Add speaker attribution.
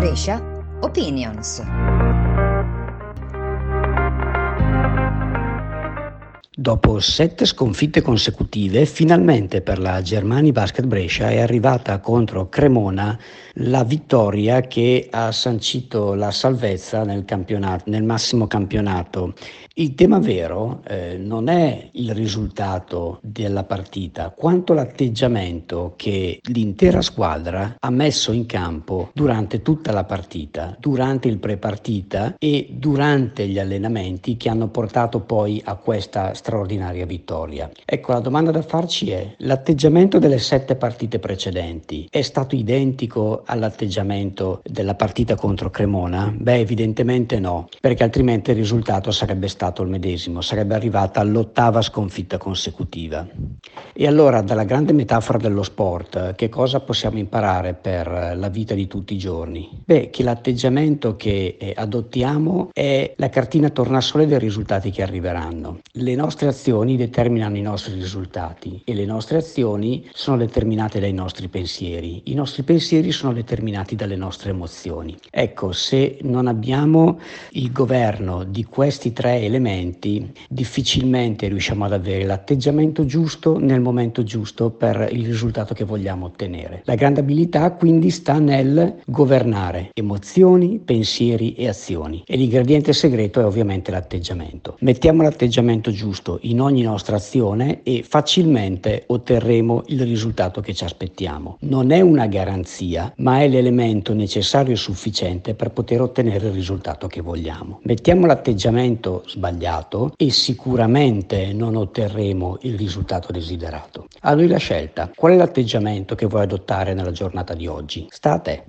Speaker 1: Brescia Opinions.
Speaker 2: Dopo sette sconfitte consecutive, finalmente per la Germani Basket Brescia è arrivata contro Cremona la vittoria che ha sancito la salvezza nel, nel massimo campionato. Il tema vero eh, non è il risultato della partita, quanto l'atteggiamento che l'intera squadra ha messo in campo durante tutta la partita, durante il pre-partita e durante gli allenamenti che hanno portato poi a questa straordinaria vittoria. Ecco, la domanda da farci è, l'atteggiamento delle sette partite precedenti è stato identico all'atteggiamento della partita contro Cremona? Beh, evidentemente no, perché altrimenti il risultato sarebbe stato il medesimo, sarebbe arrivata all'ottava sconfitta consecutiva. E allora, dalla grande metafora dello sport, che cosa possiamo imparare per la vita di tutti i giorni? Beh, che l'atteggiamento che eh, adottiamo è la cartina tornasole dei risultati che arriveranno. Le nostre azioni determinano i nostri risultati e le nostre azioni sono determinate dai nostri pensieri. I nostri pensieri sono determinati dalle nostre emozioni. Ecco, se non abbiamo il governo di questi tre elementi, difficilmente riusciamo ad avere l'atteggiamento giusto nel momento giusto per il risultato che vogliamo ottenere. La grande abilità quindi sta nel governare emozioni, pensieri e azioni e l'ingrediente segreto è ovviamente l'atteggiamento. Mettiamo l'atteggiamento giusto in ogni nostra azione e facilmente otterremo il risultato che ci aspettiamo. Non è una garanzia, ma è l'elemento necessario e sufficiente per poter ottenere il risultato che vogliamo. Mettiamo l'atteggiamento sbagliato e sicuramente non otterremo il risultato desiderato. A lui la scelta. Qual è l'atteggiamento che vuoi adottare nella giornata di oggi? Sta a te.